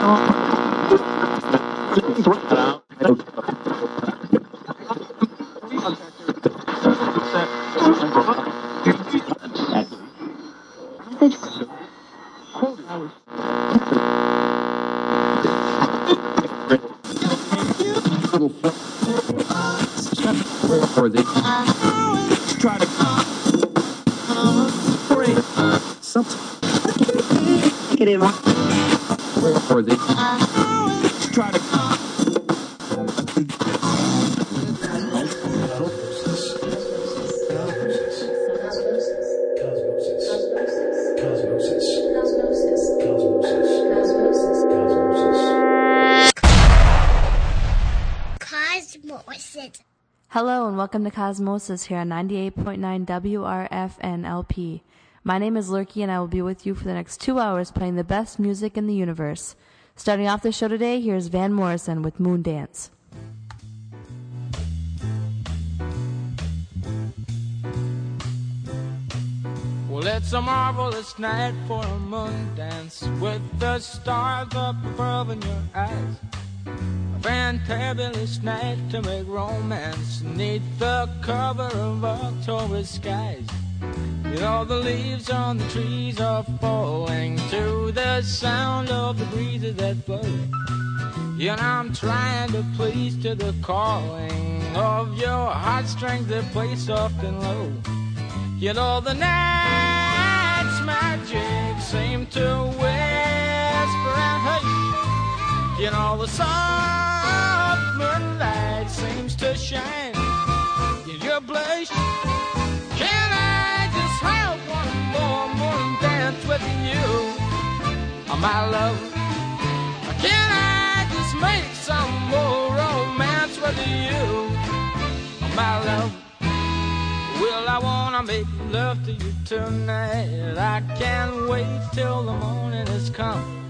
Thank you. Welcome to Cosmosis here on 98.9 WRFN LP. My name is Lurky and I will be with you for the next two hours playing the best music in the universe. Starting off the show today, here's Van Morrison with Moon Dance. Well, it's a marvelous night for a moon dance with the stars up above in your eyes. Fantabulous night to make romance neath the cover of October skies. You know, the leaves on the trees are falling to the sound of the breezes that blow. You know, I'm trying to please to the calling of your heartstrings that play soft and low. You know the night's magic seem to whisper and hush. You know the soft moonlight seems to shine in your blush. Can I just have one more moon dance with you, oh, my love? Can I just make some more romance with you, oh, my love? Well, I wanna make love to you tonight. I can't wait till the morning has come.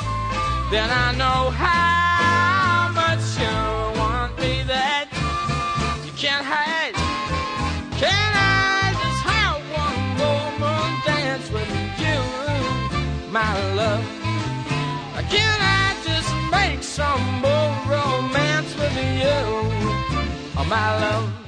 Then I know how much you want me that you can't hide. Can I just have one more moon dance with you, my love? Can I just make some more romance with you, oh, my love?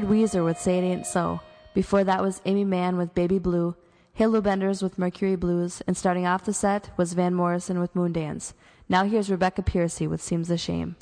could Weezer with Say It Ain't So. Before that was Aimee Mann with Baby Blue, Halo Benders with Mercury Blues, and starting off the set was Van Morrison with Moondance. Now here's Rebecca Piercy with Seems a Shame.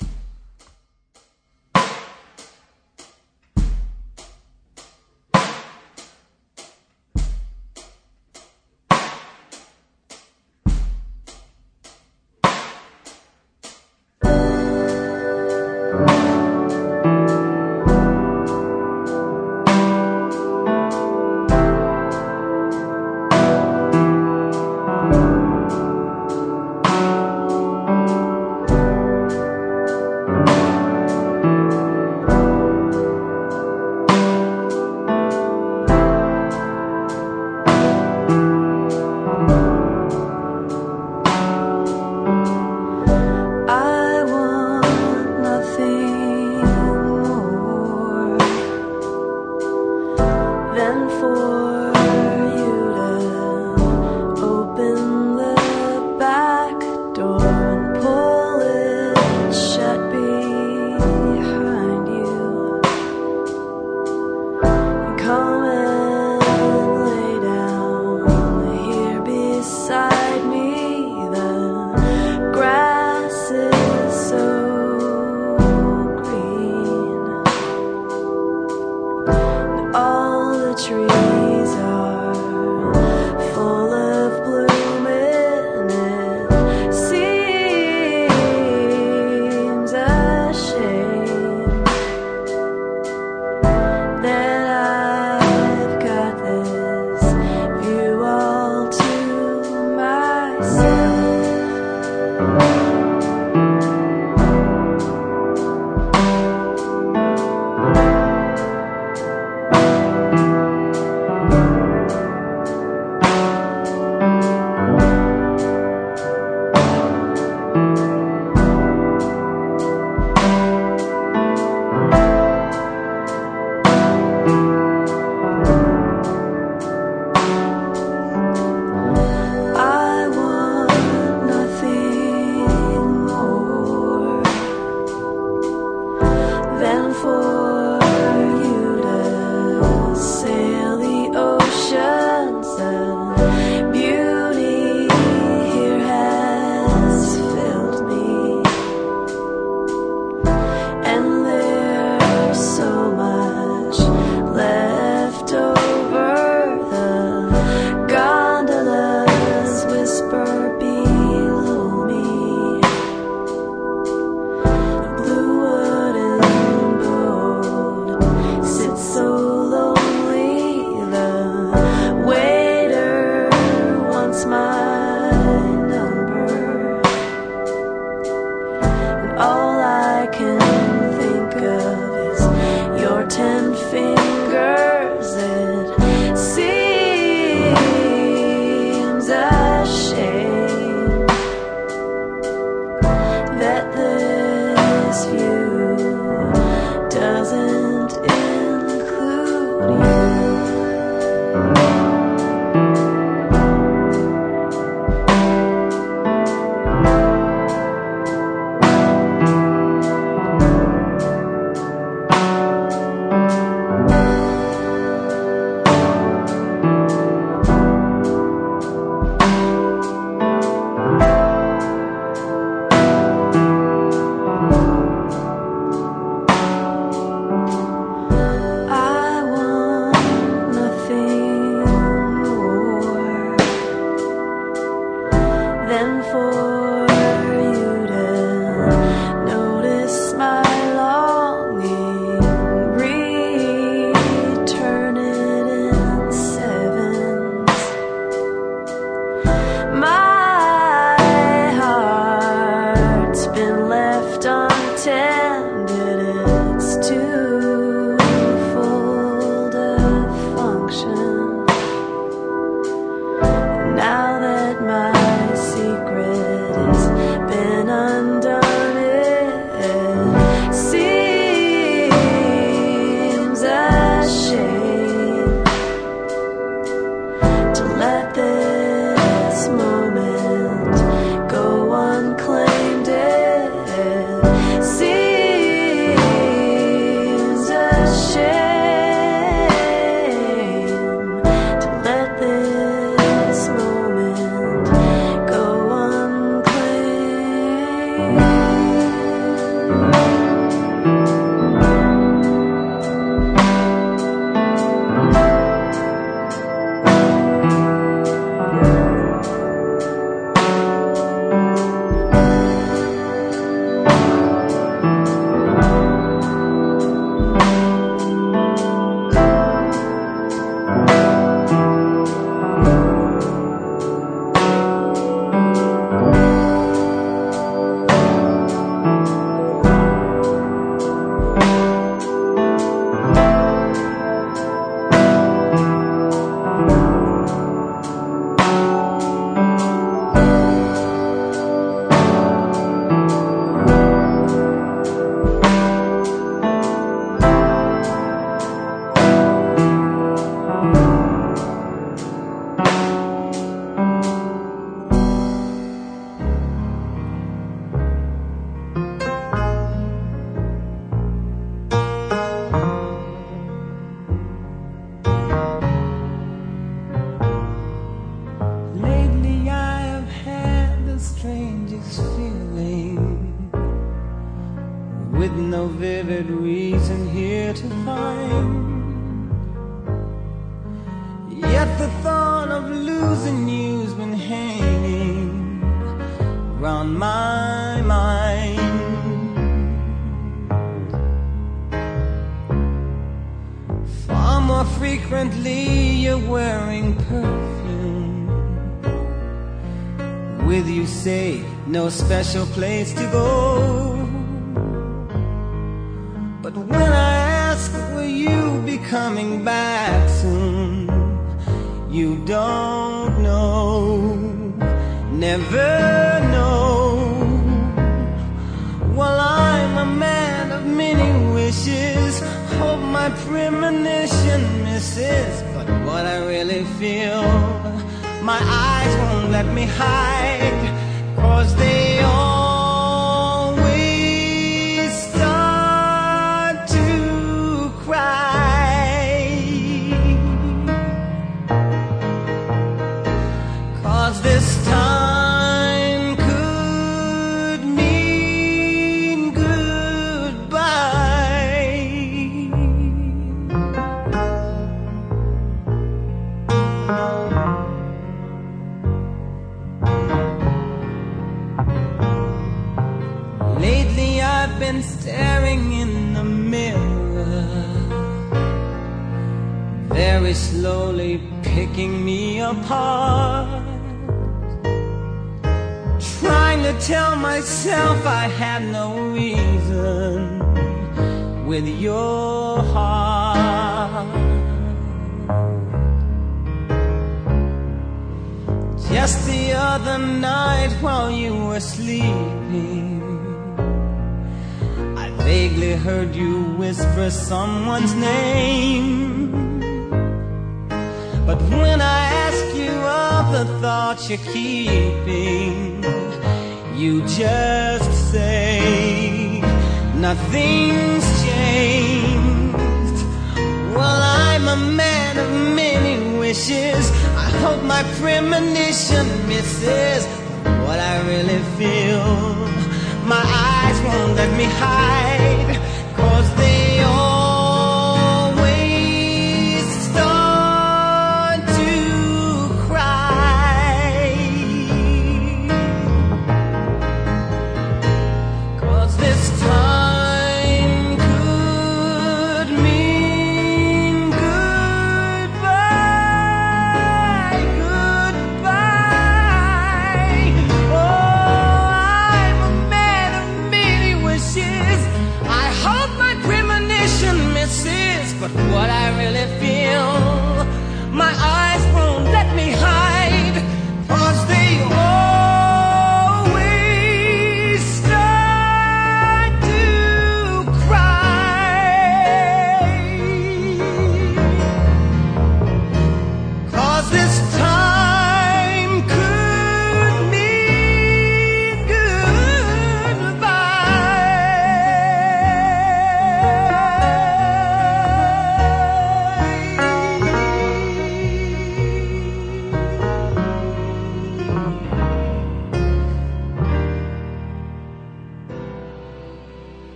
really feel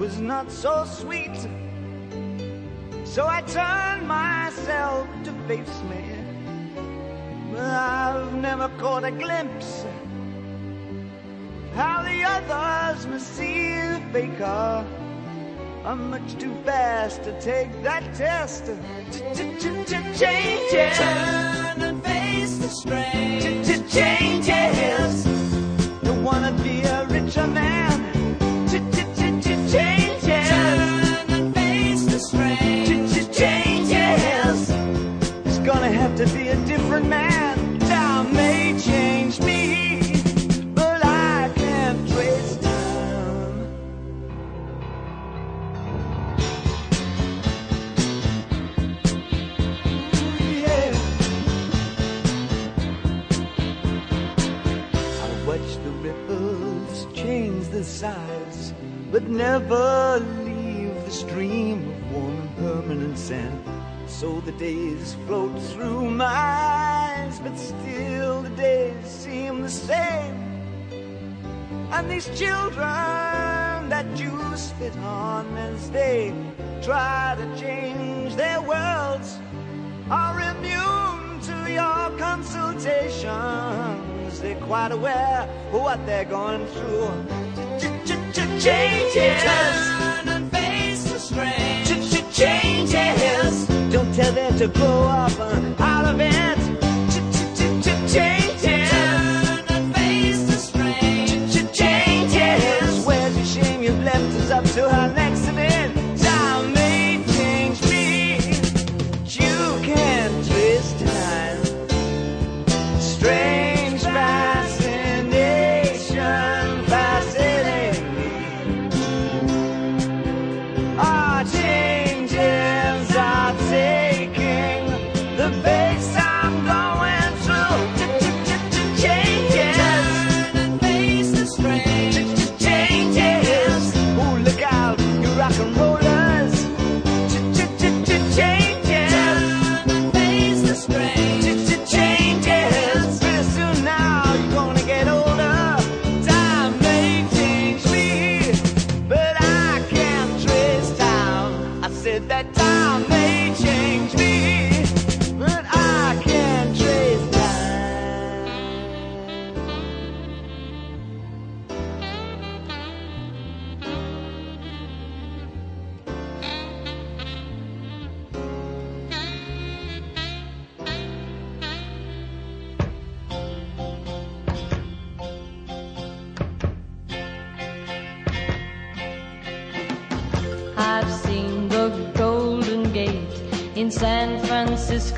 was not so sweet. So I turned myself to face me. But I've never caught a glimpse how the others must see the faker. I'm much too fast to take that test. Changes. Turn and face the strain. Changes. Don't wanna be a richer man. sighs, but never leave the stream of warm and permanent sand. So the days float through my eyes, but still the days seem the same. And these children that you spit on as they try to change their worlds are immune to your consultation friends, they're quite aware of what they're going through. Changes, and face the strange. Changes, don't tell them to grow up out of it. said that time may change me.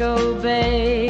Go babe.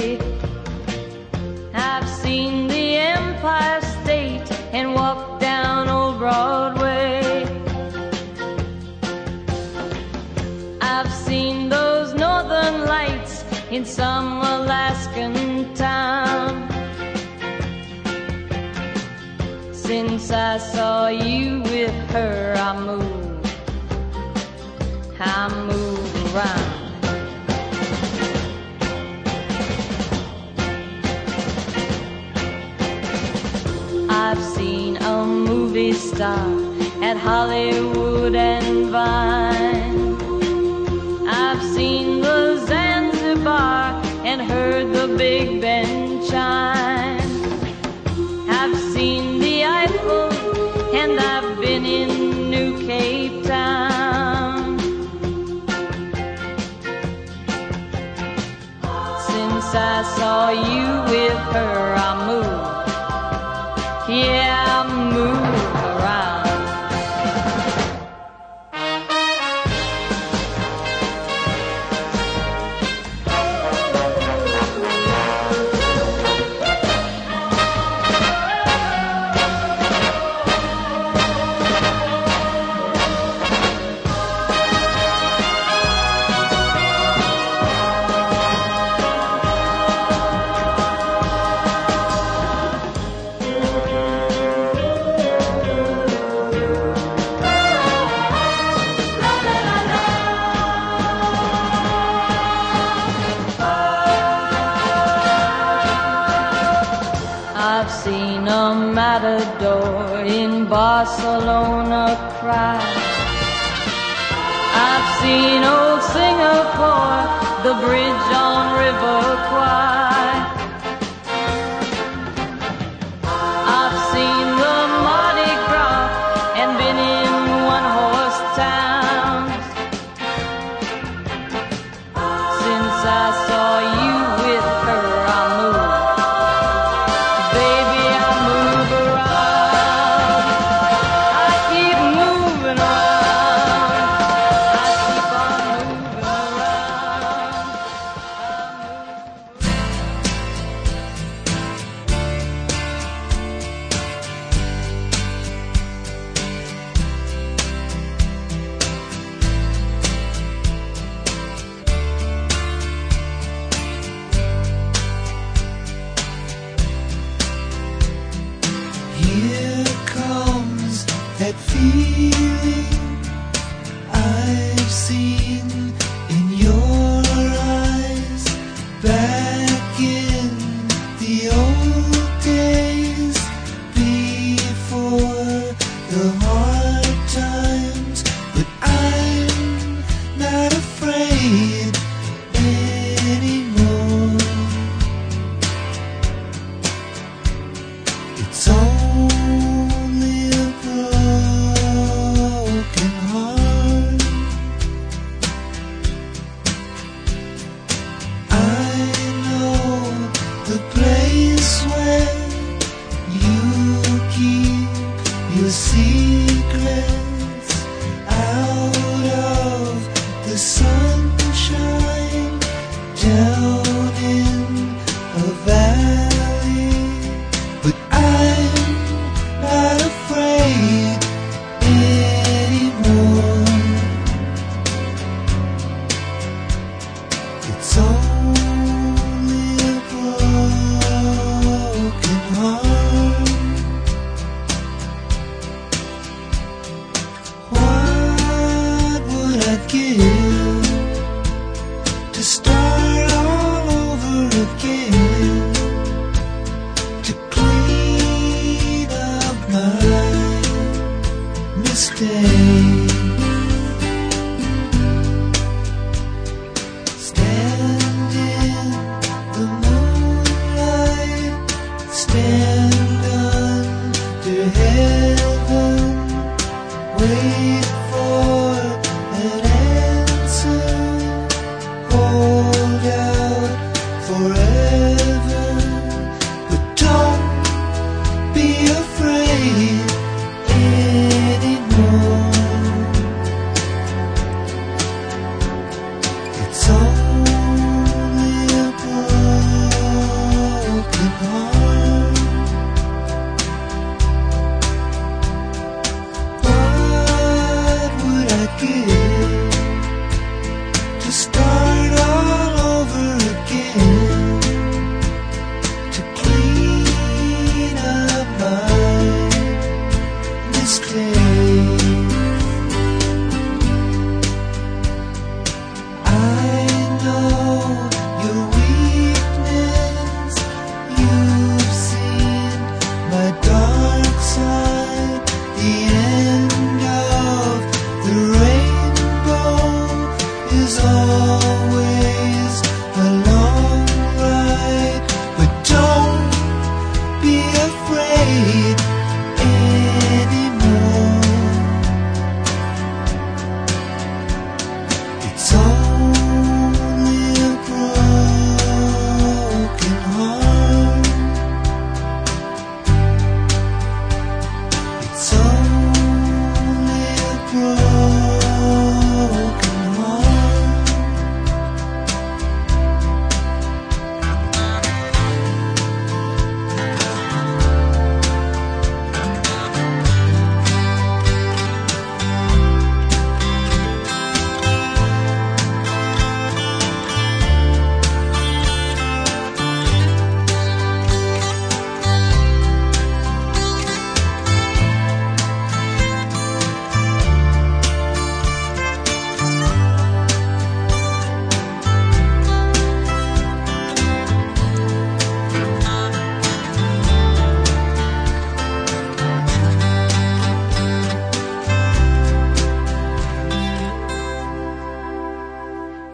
the bridge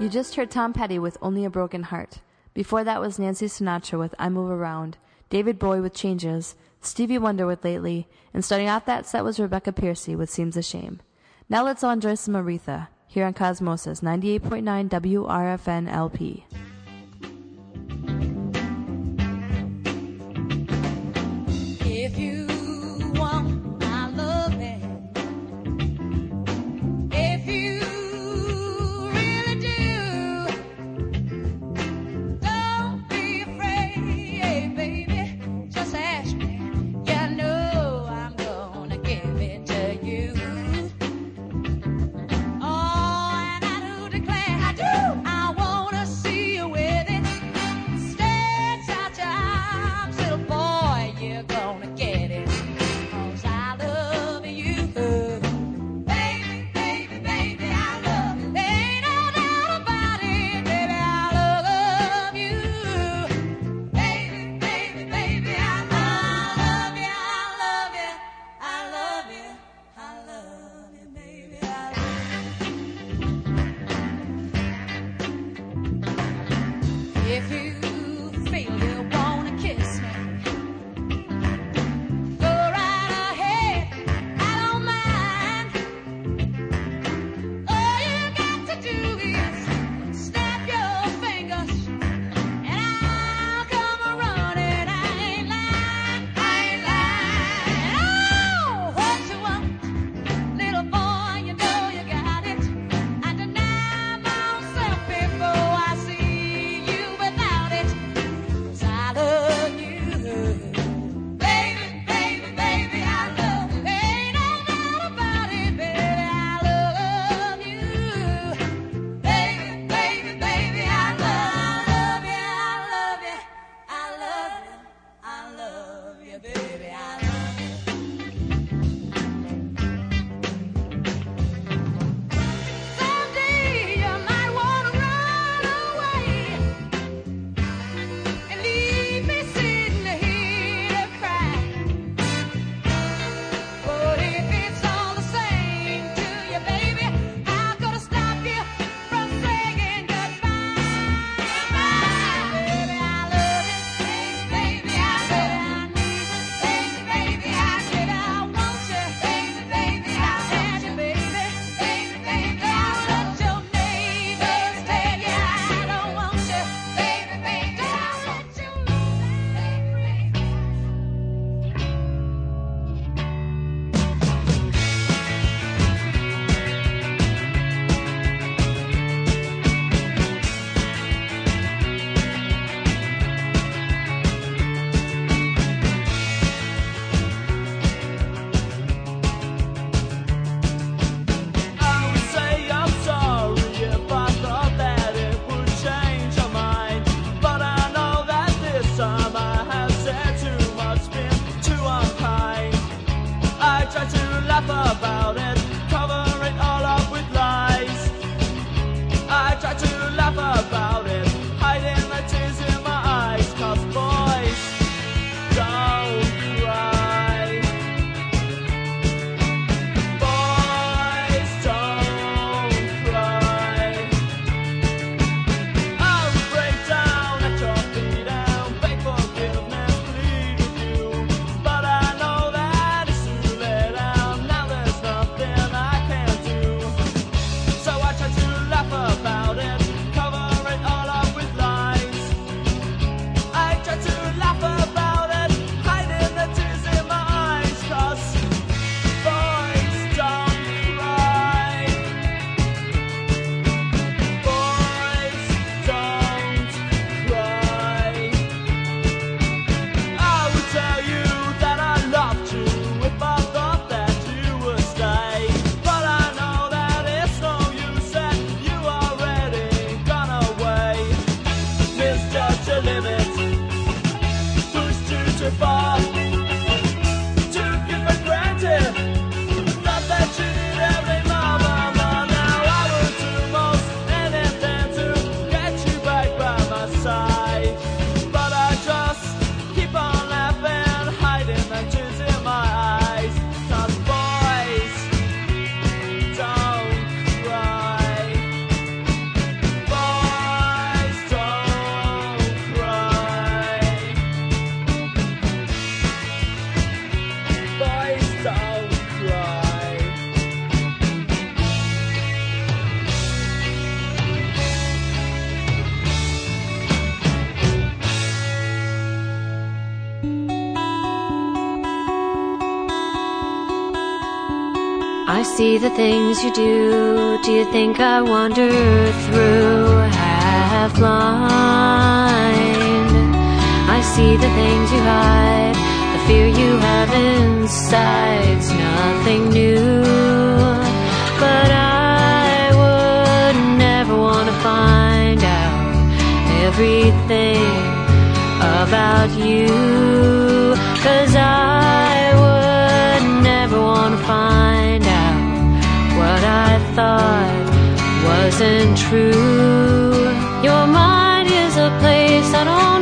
You just heard Tom Petty with Only a Broken Heart. Before that was Nancy Sinatra with I Move Around, David Bowie with Changes, Stevie Wonder with Lately, and starting off that set was Rebecca Piercy with Seems a Shame. Now let's all enjoy some Aretha here on Cosmosis 98.9 WRFN LP. see the things you do. Do you think I wander through half blind? I see the things you hide. The fear you have inside. It's nothing new. But I would never want to find out everything about you. Cause I would never want to find out thought wasn't true. Your mind is a place I don't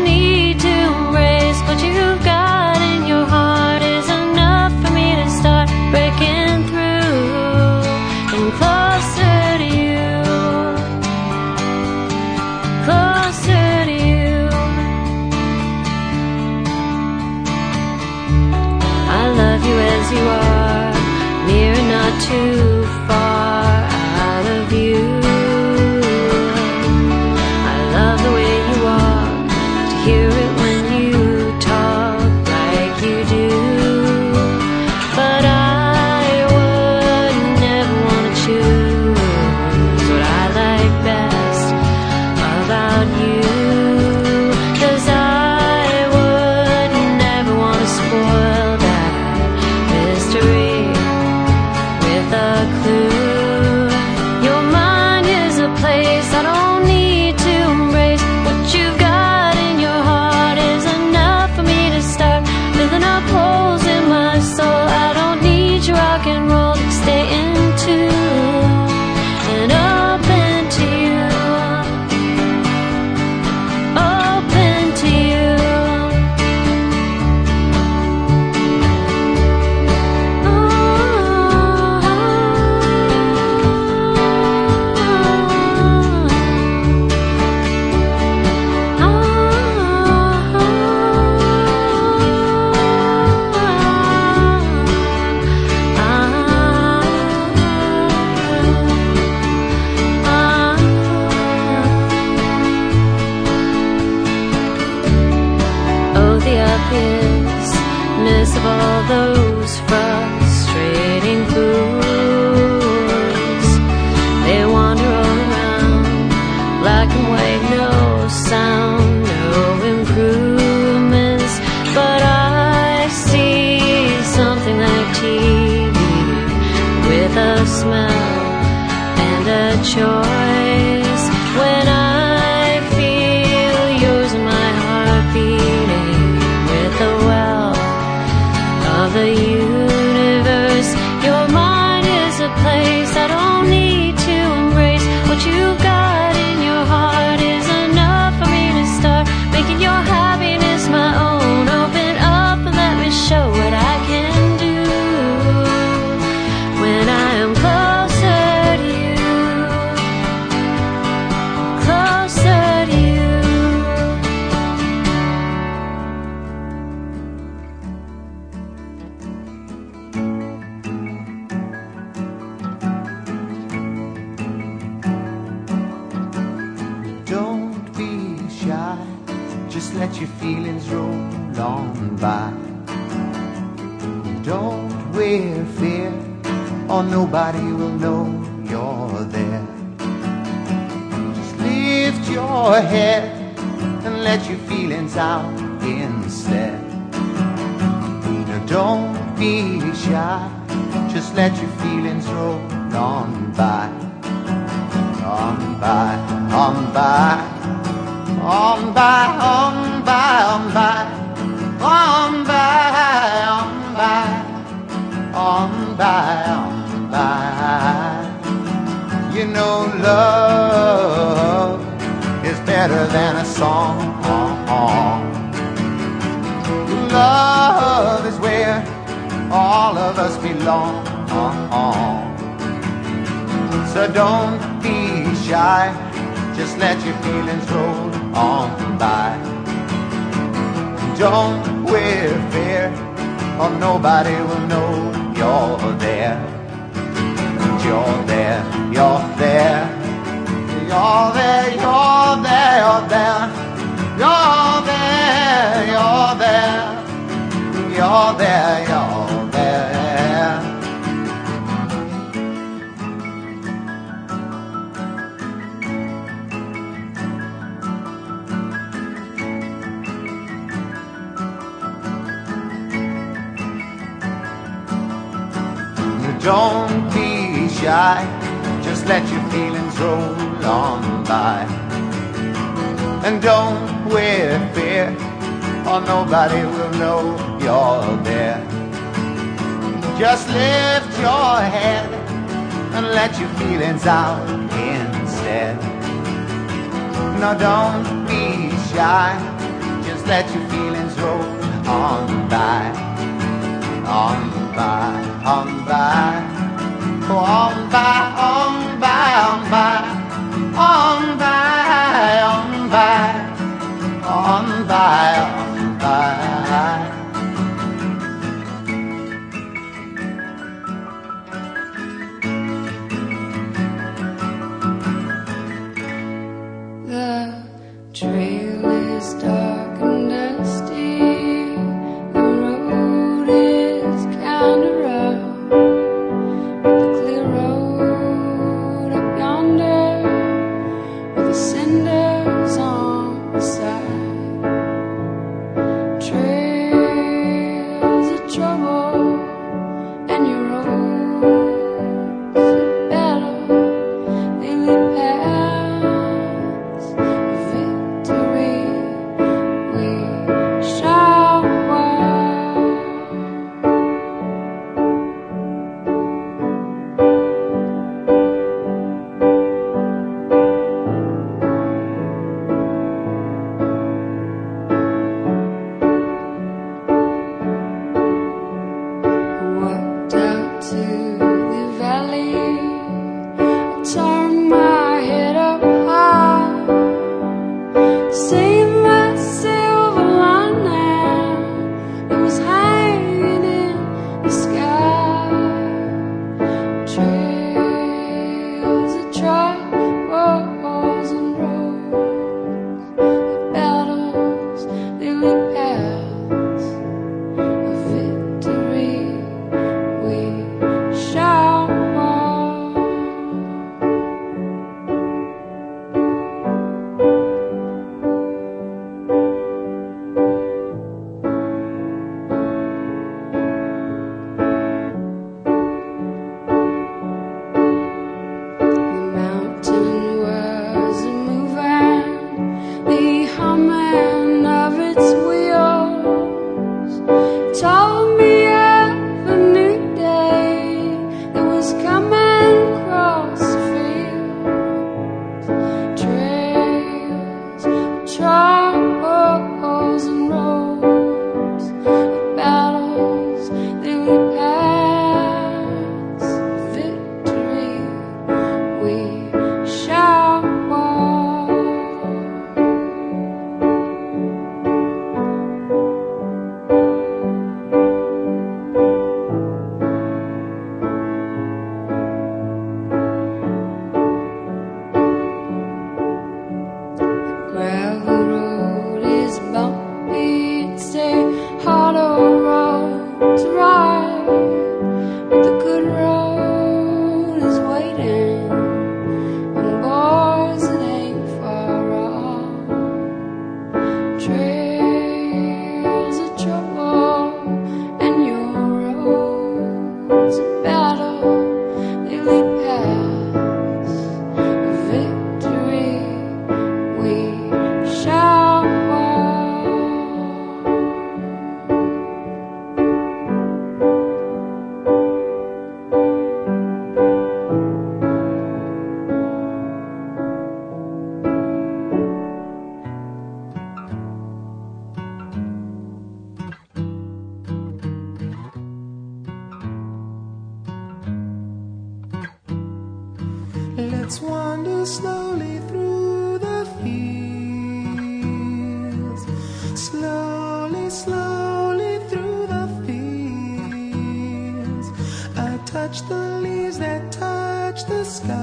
sky.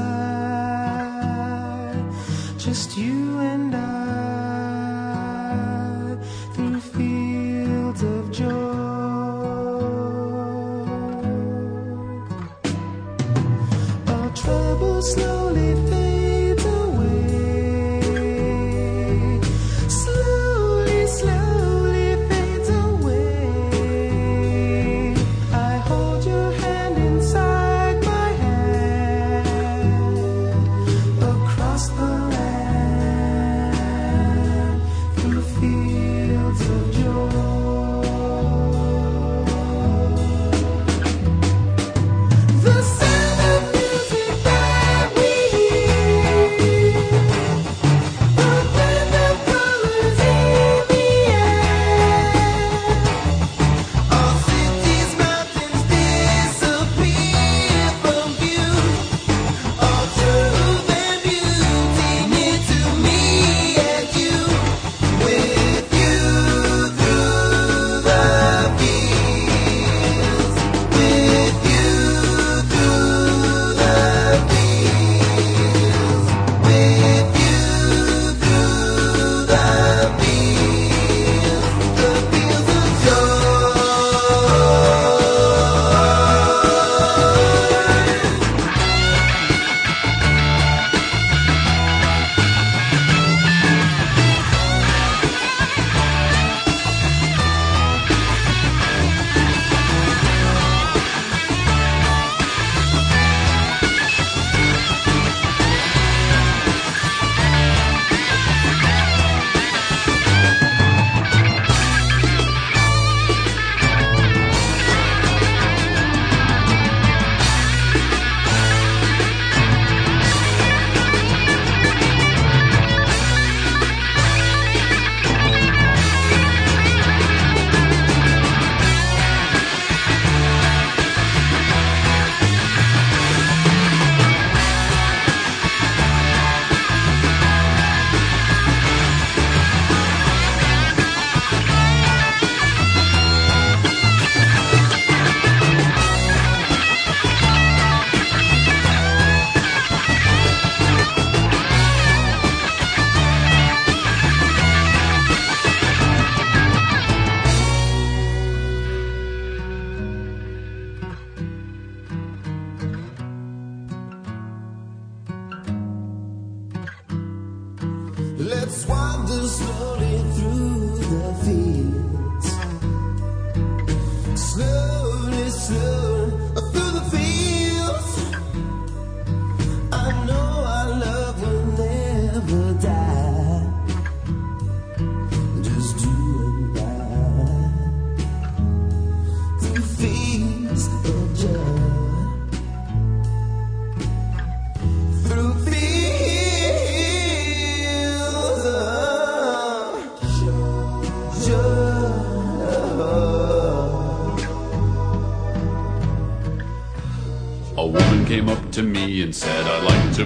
Just you and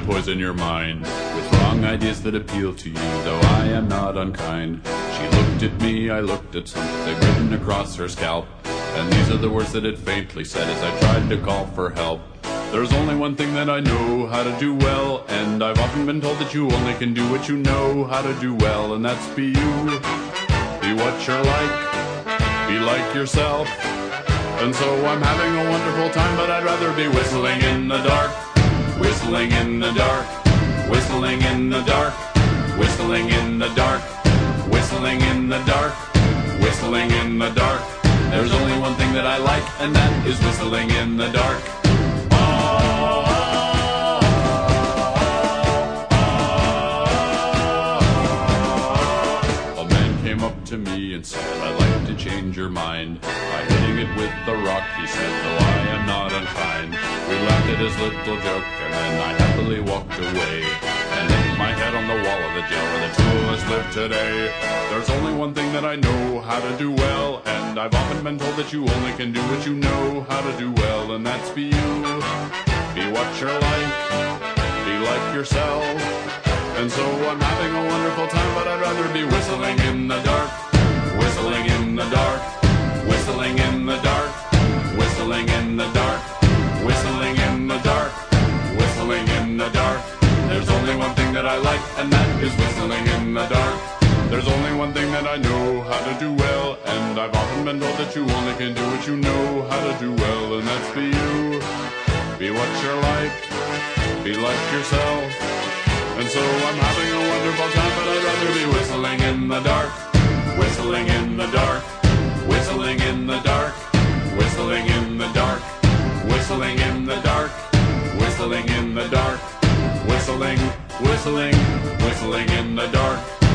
poison your mind with wrong ideas that appeal to you, though I am not unkind. She looked at me, I looked at something written across her scalp, and these are the words that it faintly said as I tried to call for help. There's only one thing that I know how to do well, and I've often been told that you only can do what you know how to do well, and that's be you. Be what you're like, be like yourself. And so I'm having a wonderful time, but I'd rather be whistling in the dark, whistling in the dark, whistling in the dark, whistling in the dark, whistling in the dark, whistling in the dark. There's only one thing that I like, and that is whistling in the dark. A man came up to me and said, I'd like to change your mind by hitting it with the rock. He said, though I am not unkind. We laughed at his little joke, and then I happily walked away and hit my head on the wall of the jail where the two of us live today. There's only one thing that I know how to do well, and I've often been told that you only can do what you know how to do well, and that's be you. Be what you're like, be like yourself. And so I'm having a wonderful time, but I'd rather be whistling in the dark, whistling in the dark, whistling in the dark, whistling in the dark, dark, whistling in the dark. There's only one thing that I like, and that is whistling in the dark. There's only one thing that I know how to do well, and I've often been told that you only can do what you know how to do well, and that's be you. Be what you're like, be like yourself. And so I'm having a wonderful time, but I'd rather be whistling in the dark, whistling in the dark, whistling in the dark, whistling in the dark, whistling in the dark, whistling in the dark, whistling, whistling, whistling in the dark.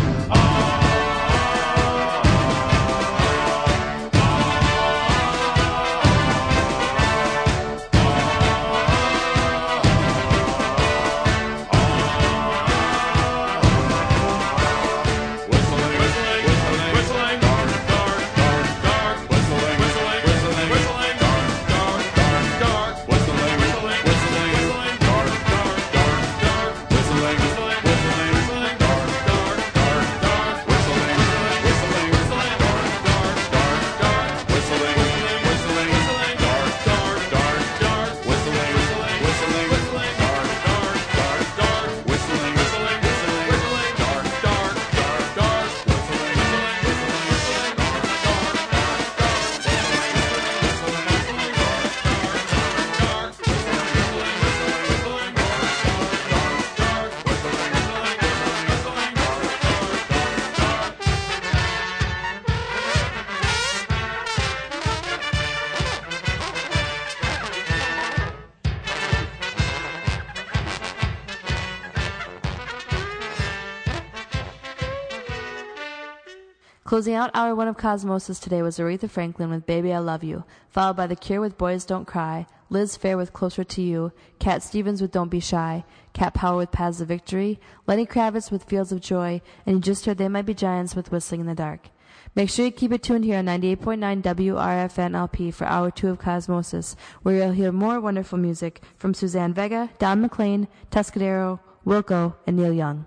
Closing out hour one of Cosmosis today was Aretha Franklin with Baby I Love You, followed by The Cure with Boys Don't Cry, Liz Phair with Closer to You, Cat Stevens with Don't Be Shy, Cat Power with Paths of Victory, Lenny Kravitz with Fields of Joy, and you just heard They Might Be Giants with Whistling in the Dark. Make sure you keep it tuned here on 98.9 WRFN LP for hour two of Cosmosis, where you'll hear more wonderful music from Suzanne Vega, Don McLean, Tuscadero, Wilco, and Neil Young.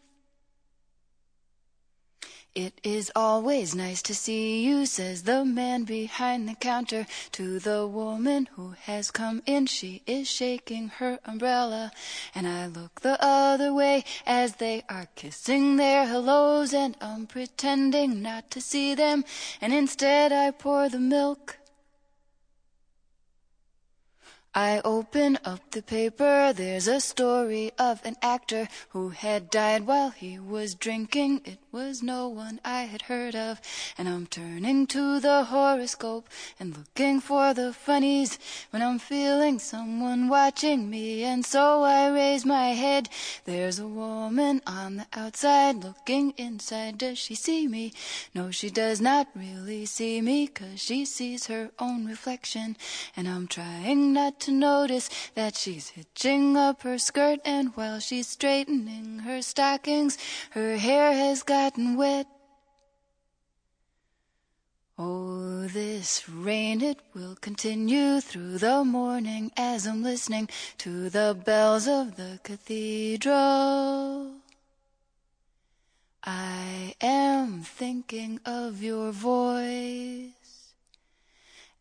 It is always nice to see you, says the man behind the counter to the woman who has come in. She is shaking her umbrella, and I look the other way as they are kissing their hellos, and I'm pretending not to see them, and instead I pour the milk. I open up the paper. There's a story of an actor who had died while he was drinking. It was no one I had heard of. And I'm turning to the horoscope and looking for the funnies when I'm feeling someone watching me. And so I raise my head. There's a woman on the outside looking inside. Does she see me? No, she does not really see me 'cause she sees her own reflection. And I'm trying not to notice that she's hitching up her skirt and while she's straightening her stockings, her hair has gotten wet. Oh, this rain, it will continue through the morning as I'm listening to the bells of the cathedral. I am thinking of your voice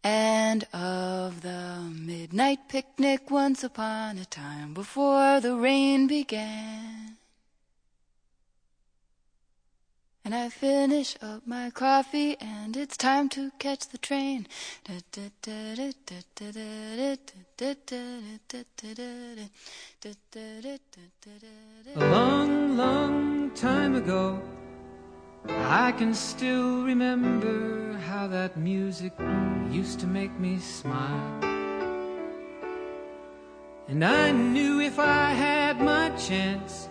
and of the midnight picnic once upon a time before the rain began. And I finish up my coffee and it's time to catch the train. A long, long time ago, I can still remember how that music used to make me smile. And I knew if I had my chance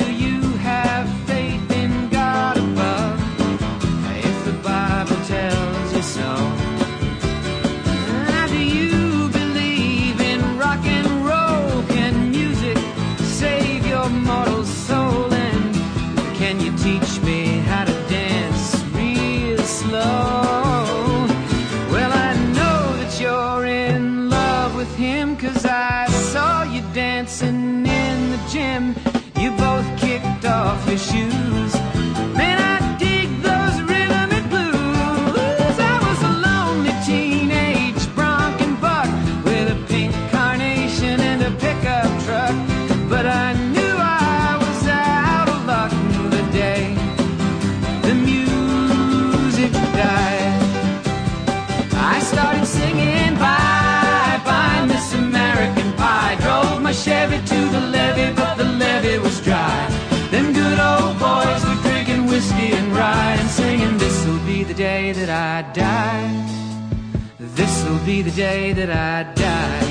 The day that I die.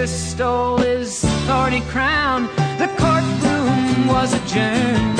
Jester stole his thorny crown. The courtroom was adjourned.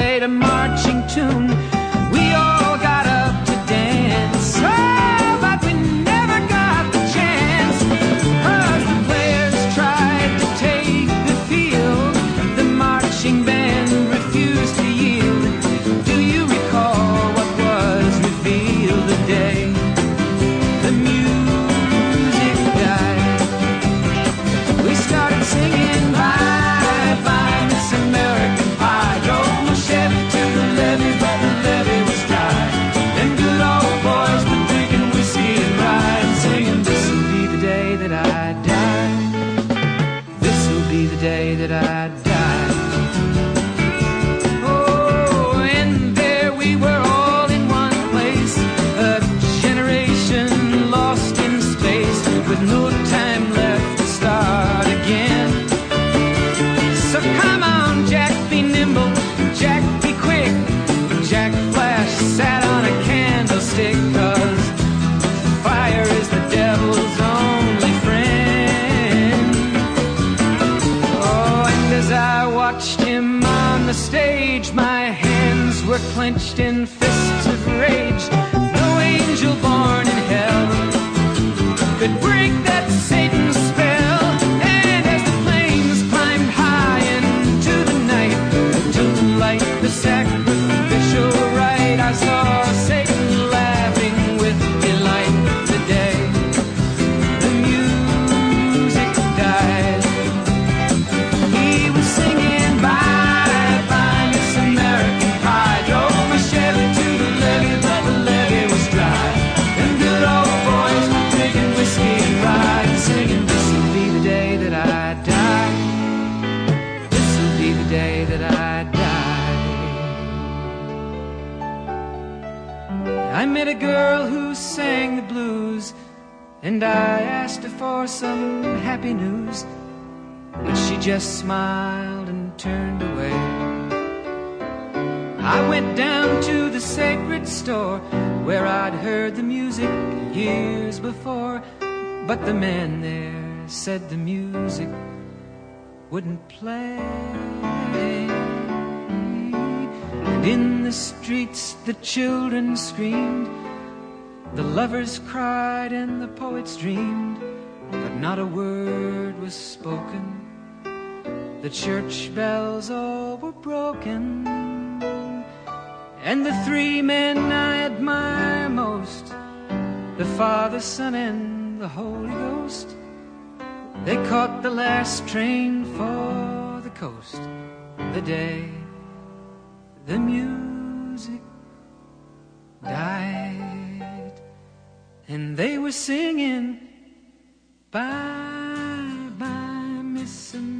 played a marching tune. Hands clenched in just smiled and turned away. I went down to the sacred store where I'd heard the music years before. But the man there said the music wouldn't play. And in the streets the children screamed, the lovers cried, and the poets dreamed. But not a word was spoken. The church bells all were broken. And the three men I admire most, the Father, Son, and the Holy Ghost, they caught the last train for the coast the day the music died. And they were singing, Bye, bye, Miss American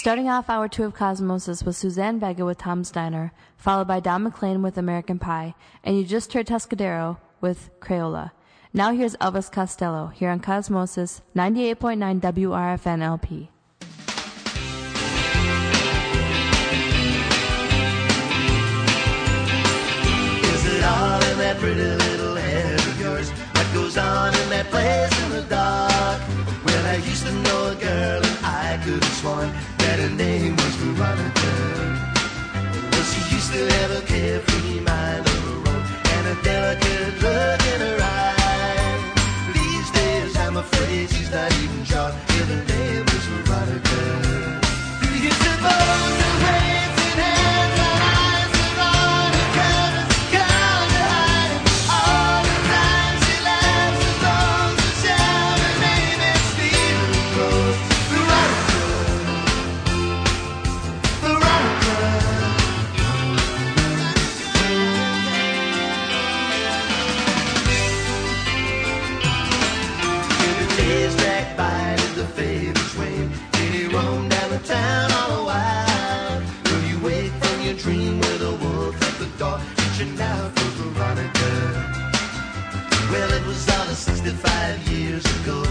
Starting off our tour of Cosmosis was Suzanne Vega with Tom's Diner, followed by Don McLean with American Pie, and you just heard Tuscadero with Crayola. Now here's Elvis Costello here on Cosmosis 98.9 WRFN LP. Is it all in that pretty little head of yours? Goes on in that place in the dark? Well, I used to know a girl and I could have sworn that her name was Veronica. Well, she used to have a carefree mind of her own and a delicate look in her eyes. These days, I'm afraid she's not even sure if her name was Veronica. Do you suppose the rain? years ago.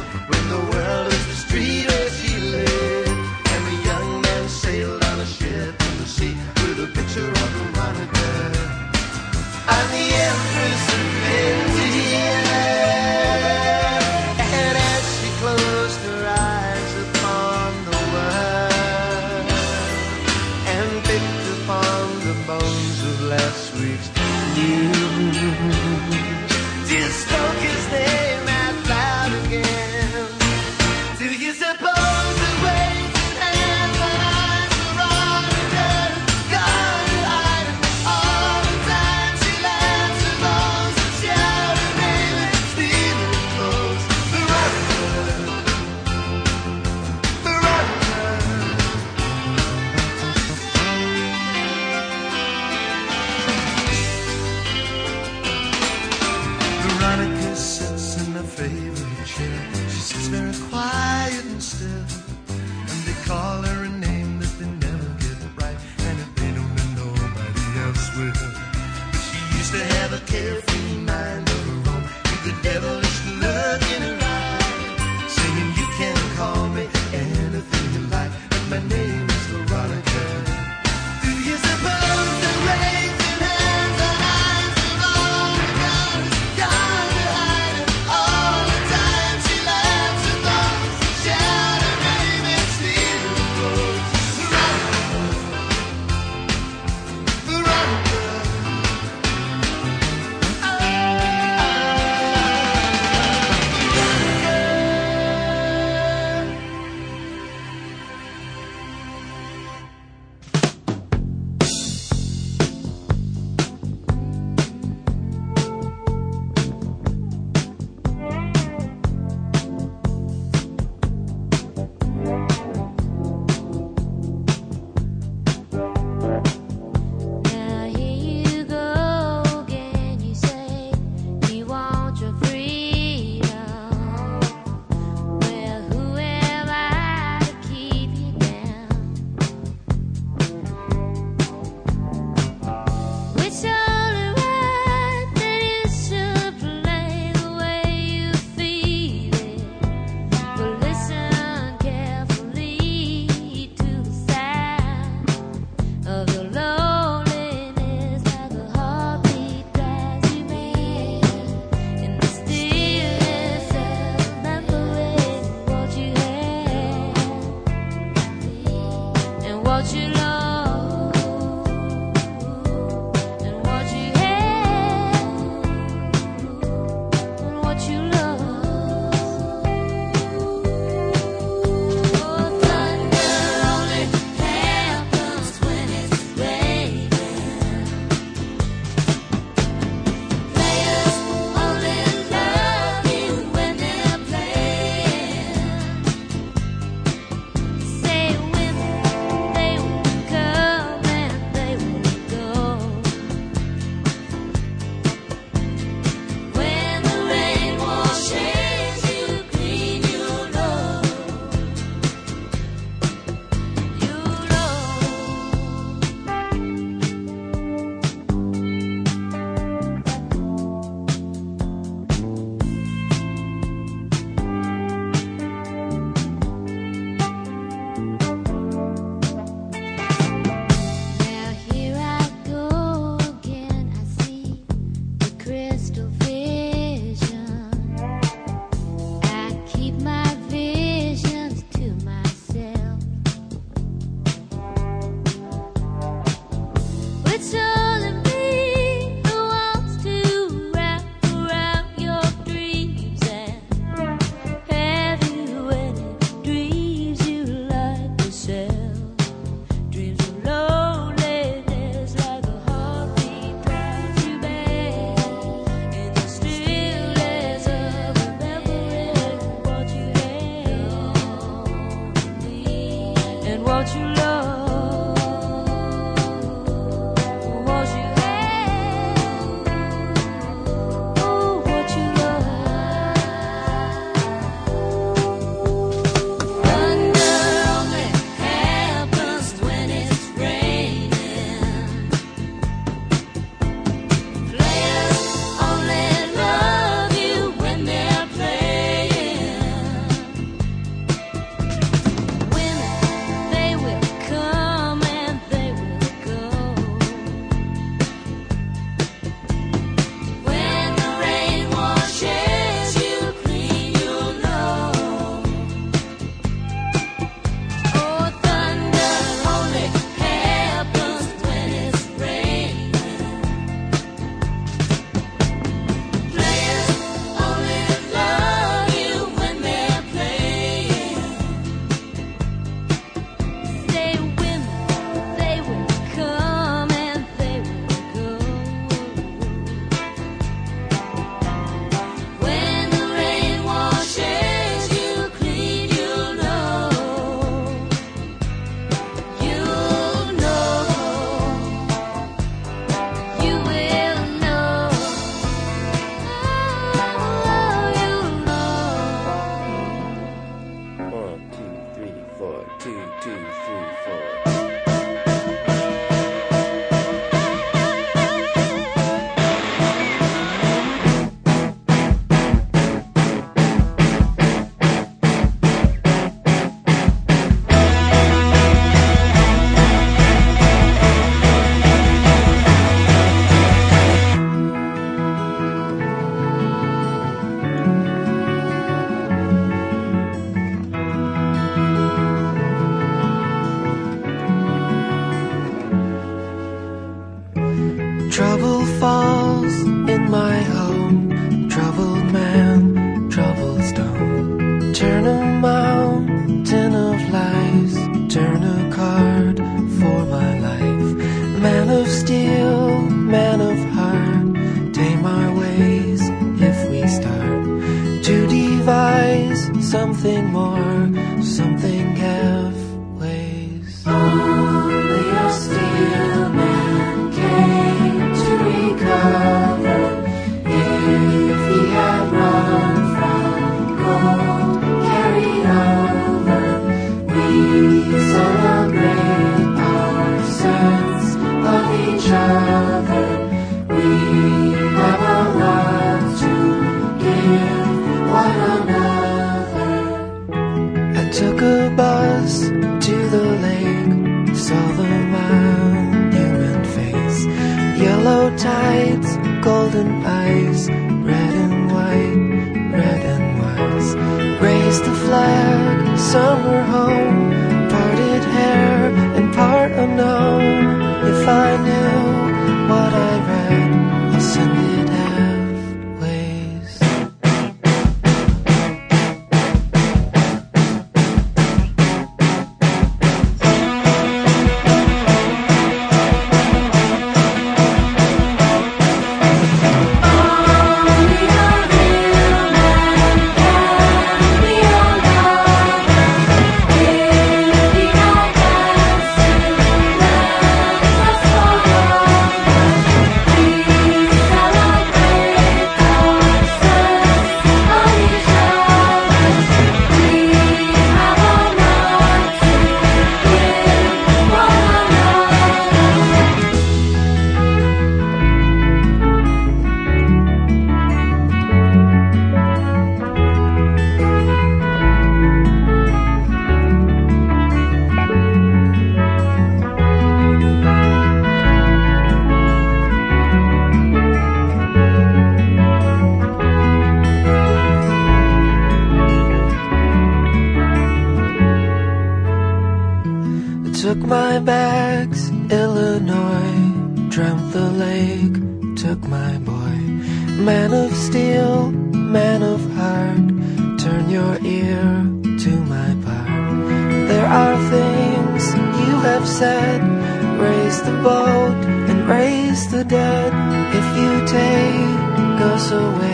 Away,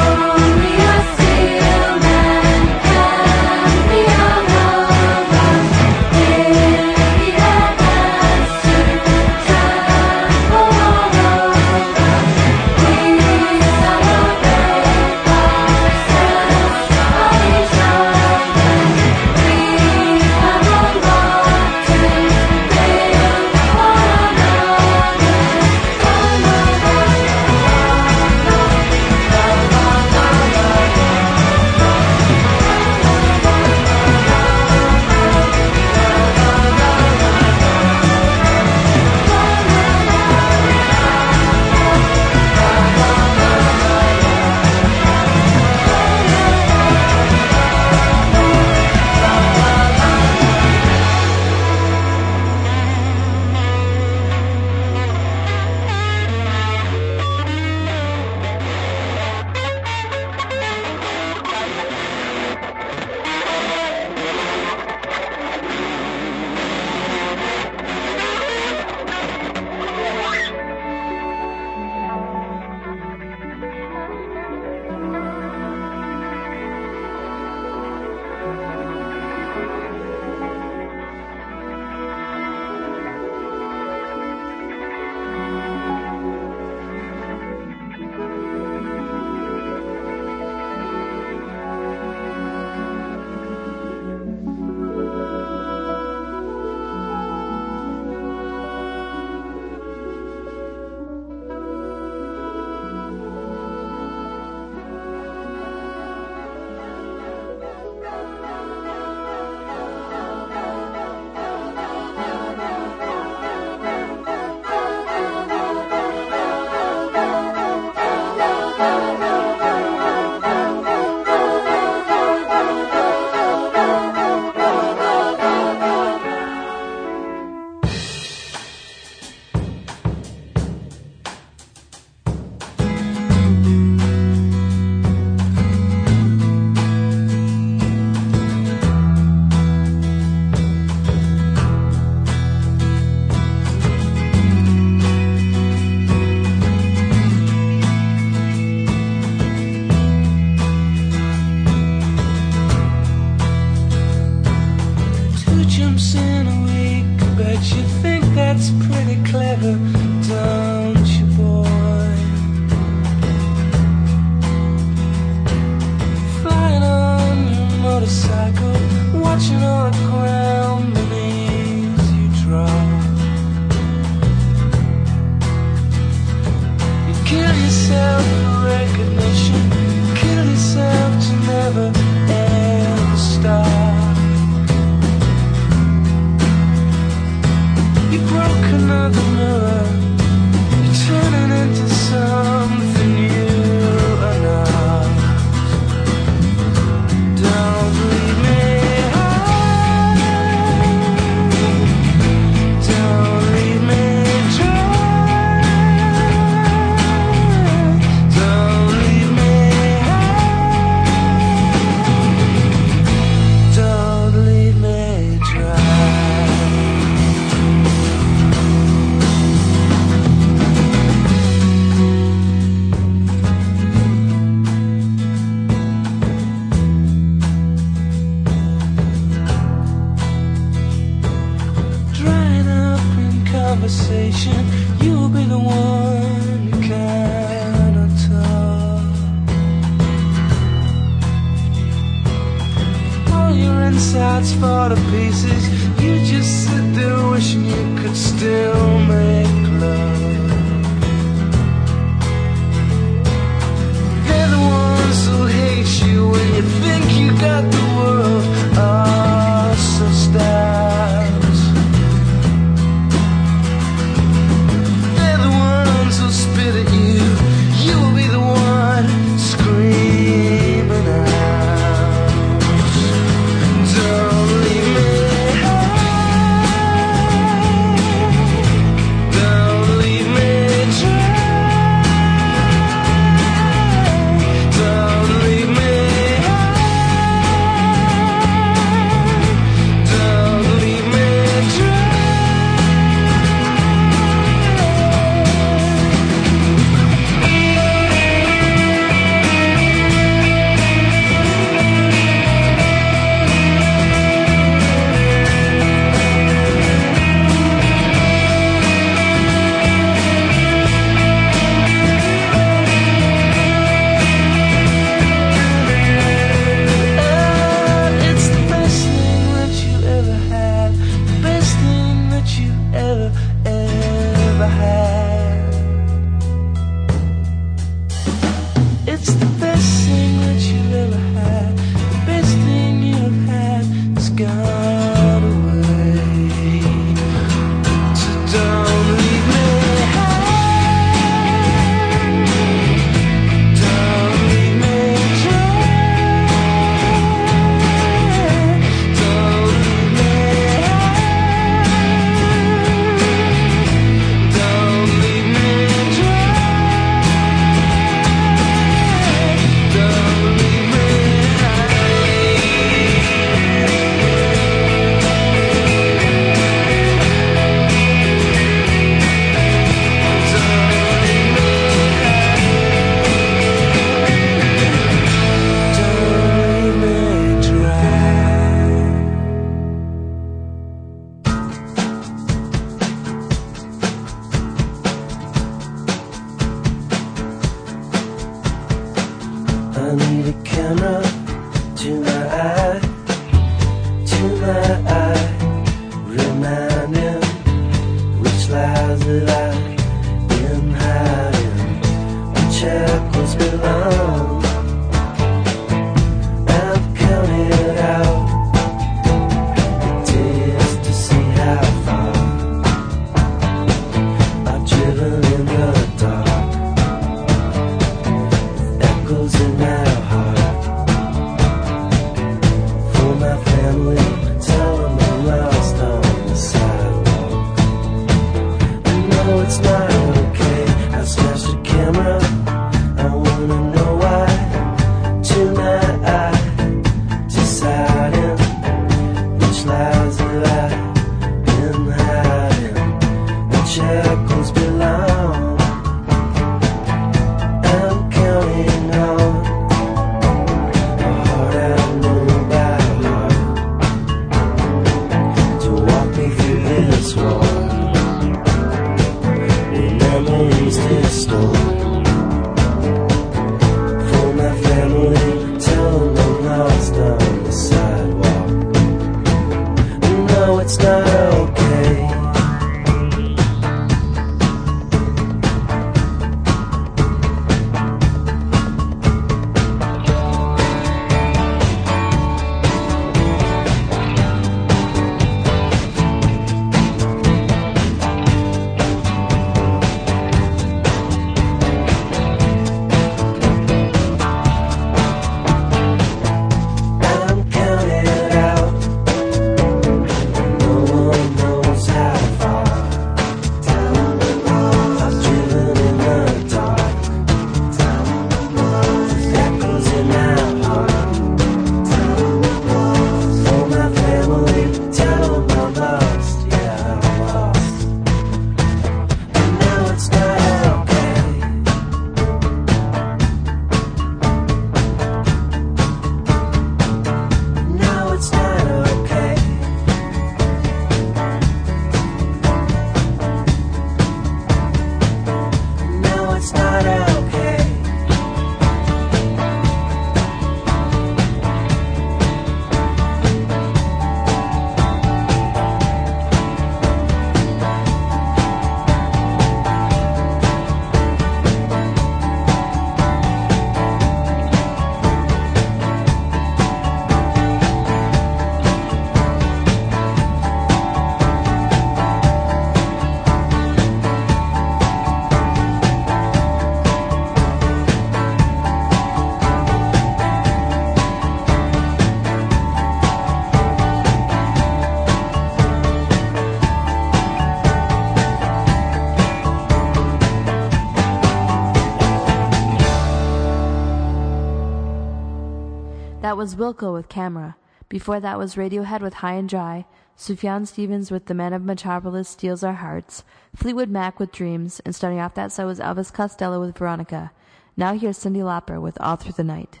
was Wilco with Camera. Before that was Radiohead with High and Dry, Sufjan Stevens with The Man of Metropolis Steals Our Hearts, Fleetwood Mac with Dreams, and starting off that set was Elvis Costello with Veronica. Now here's Cyndi Lauper with All Through the Night.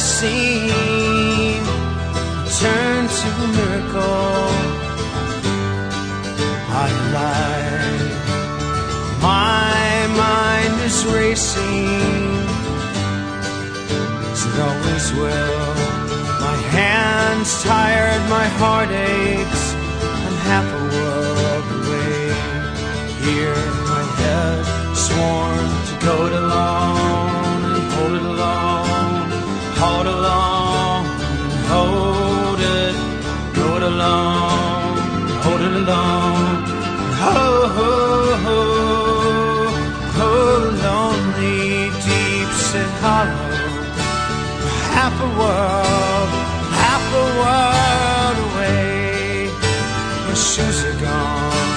Seen turn to a miracle. I lie, my mind is racing, as it always will. My hands tired, my heart aches, I'm half a world away. Here, my head sworn to go to hold it alone. Ho, ho, ho, ho, lonely, deep, sit hollow half a world, half a world away. My shoes are gone,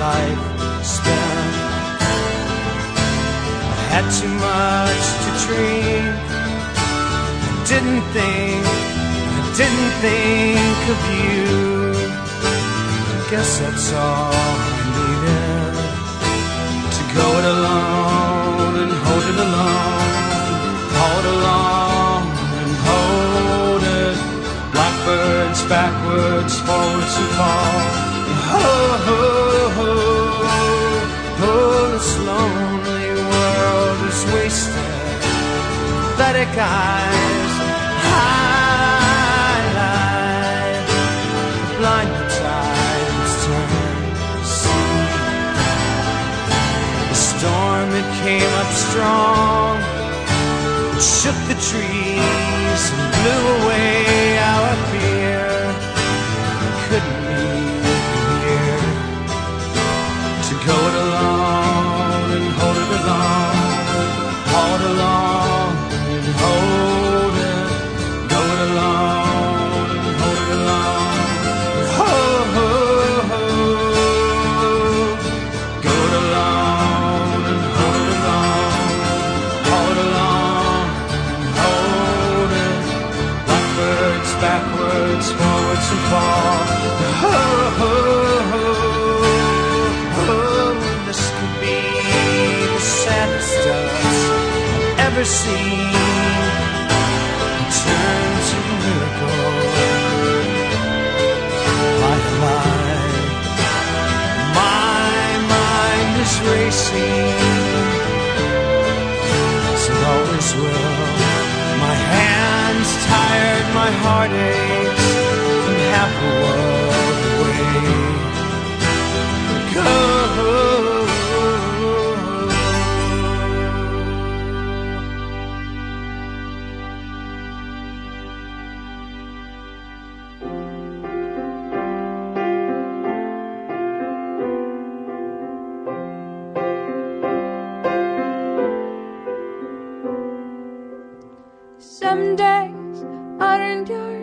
life spent. I had too much to drink. I didn't think, I didn't think of you. Guess that's all I needed to go it alone and hold it alone, hold alone and hold it. Blackbirds backwards, forwards and fall. Ho, ho, ho, ho, this lonely world is wasted. Pathetic eyes, strong, shook the trees and blew away our fear. I've. Turn to a miracle. Lied. My mind is racing, it always will. My hands tired, my heart aches, and half a world away.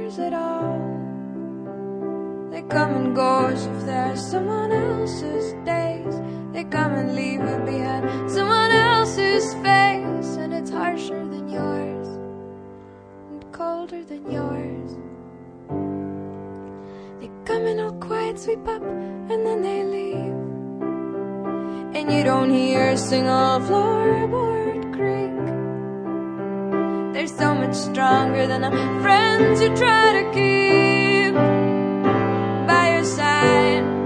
Aren't at all. They come and go as if they're someone else's days. They come and leave you behind someone else's face, and it's harsher than yours and colder than yours. They come in all quiet, sweep up, and then they leave. And you don't hear a single floorboard. They're so much stronger than the friends you try to keep by your side.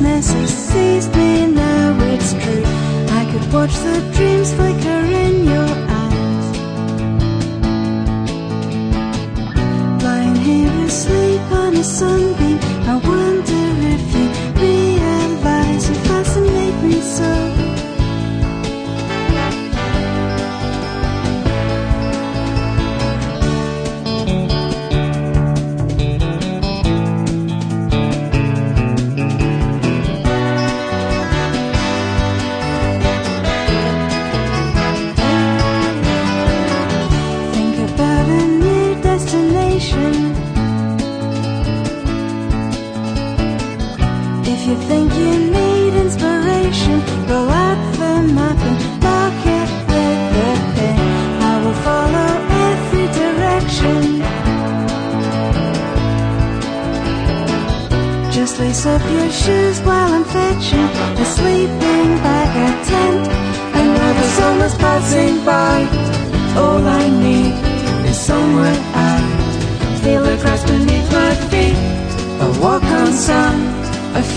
Restlessness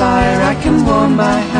fire I can warm my.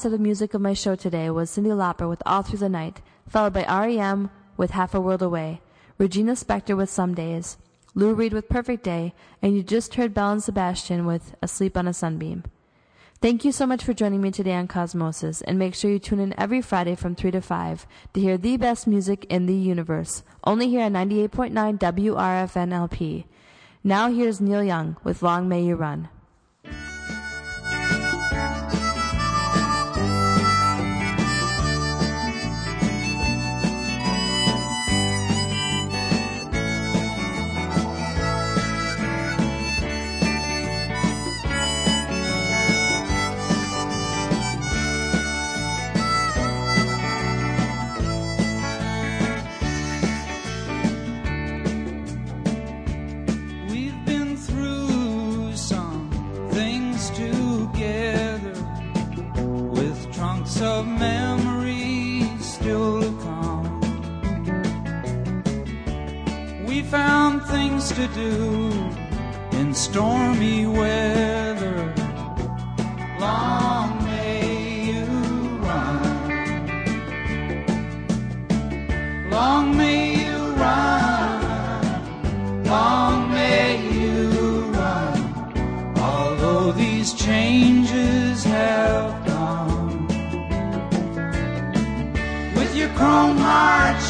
The last of music of my show today was Cyndi Lauper with All Through the Night, followed by REM with Half a World Away, Regina Spektor with Some Days, Lou Reed with Perfect Day, and you just heard Belle and Sebastian with Asleep on a Sunbeam. Thank you so much for joining me today on Cosmosis, and make sure you tune in every Friday from 3 to 5 to hear the best music in the universe, only here on 98.9 WRFN LP. Now here's Neil Young with Long May You Run. To do in stormy weather. Long may you run. Long may you run. Long may you run, although these changes have come. With your chrome heart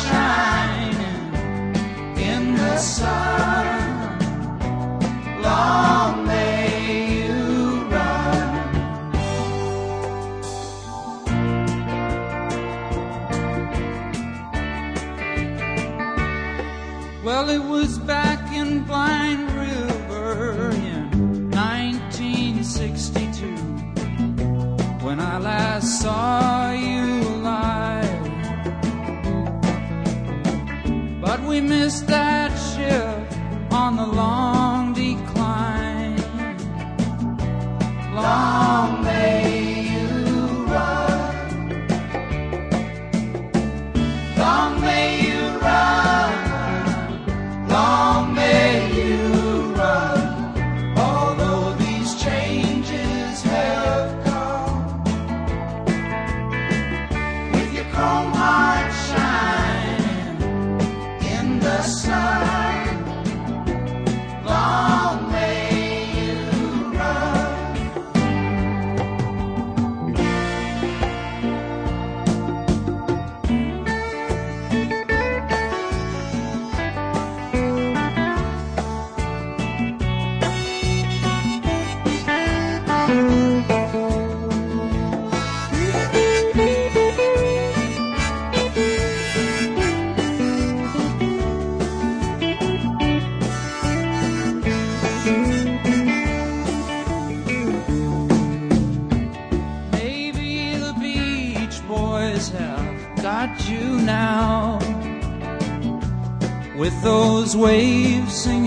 waves singing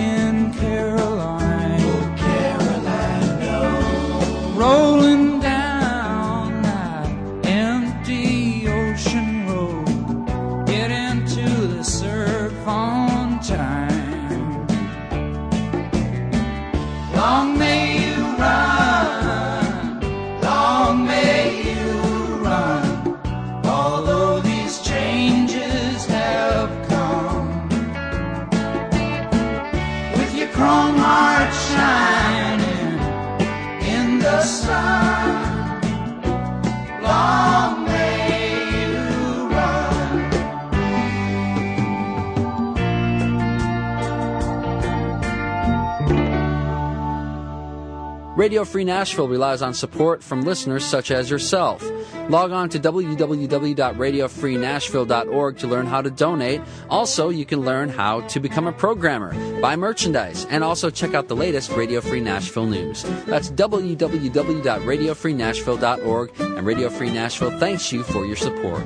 Radio Free Nashville relies on support from listeners such as yourself. Log on to www.radiofreenashville.org to learn how to donate. Also, you can learn how to become a programmer, buy merchandise, and also check out the latest Radio Free Nashville news. That's www.radiofreenashville.org, and Radio Free Nashville thanks you for your support.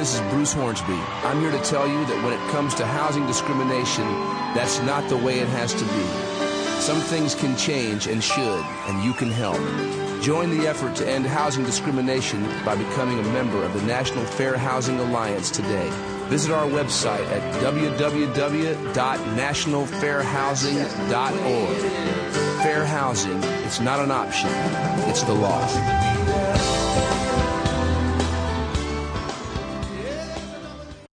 This is Bruce Hornsby. I'm here to tell you that when it comes to housing discrimination, that's not the way it has to be. Some things can change and should, and you can help. Join the effort to end housing discrimination by becoming a member of the National Fair Housing Alliance today. Visit our website at www.nationalfairhousing.org. Fair housing, it's not an option, it's the law.